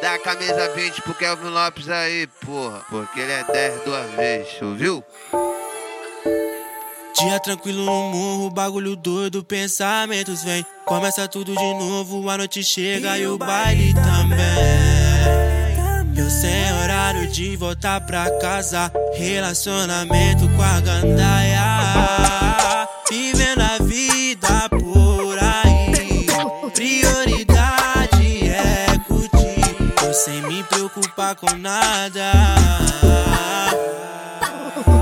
Dá a camisa 20 pro Kelvin Lopes aí, porra. Porque ele é 10 duas vezes, ouviu? Dia tranquilo no morro, bagulho doido, pensamentos vem. Começa tudo de novo, a noite chega e o baile também. Eu sem horário de voltar pra casa, relacionamento com a gandaia. Com nada.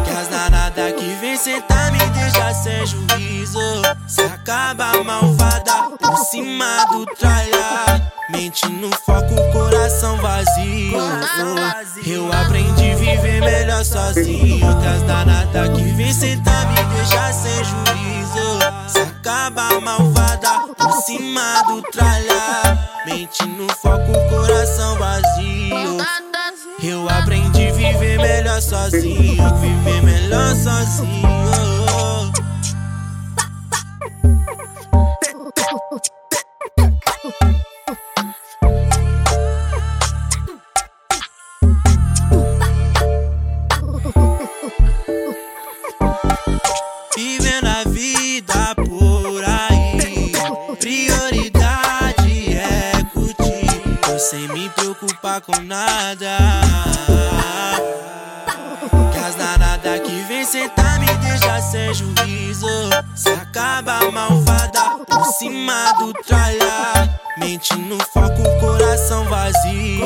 Que as que vem sentar me deixa sem juízo. Se acaba malvada por cima do tralha. Mente no foco, coração vazio. Eu aprendi a viver melhor sozinho. Que as danadas que vem sentar me deixa sem juízo. Se acaba malvada por cima do tralha. Mente no foco, coração vazio. Eu aprendi a viver melhor sozinho, viver melhor sozinho. Vivendo a vida por aí, prioridade é curtir. Sem me preocupar com nada. Que as danadas que vem sentar me deixa sem juízo. Se acaba malvada por cima do tralha. Mente no foco, coração vazio.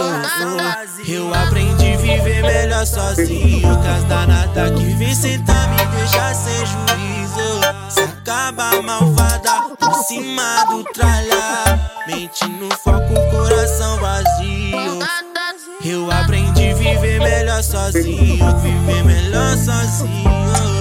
Eu aprendi a viver melhor sozinho. Que as danadas que vem sentar me deixa sem juízo. Se acaba malvada por cima do tralha. Mente no foco, coração vazio. Eu aprendi a viver melhor sozinho, viver melhor sozinho.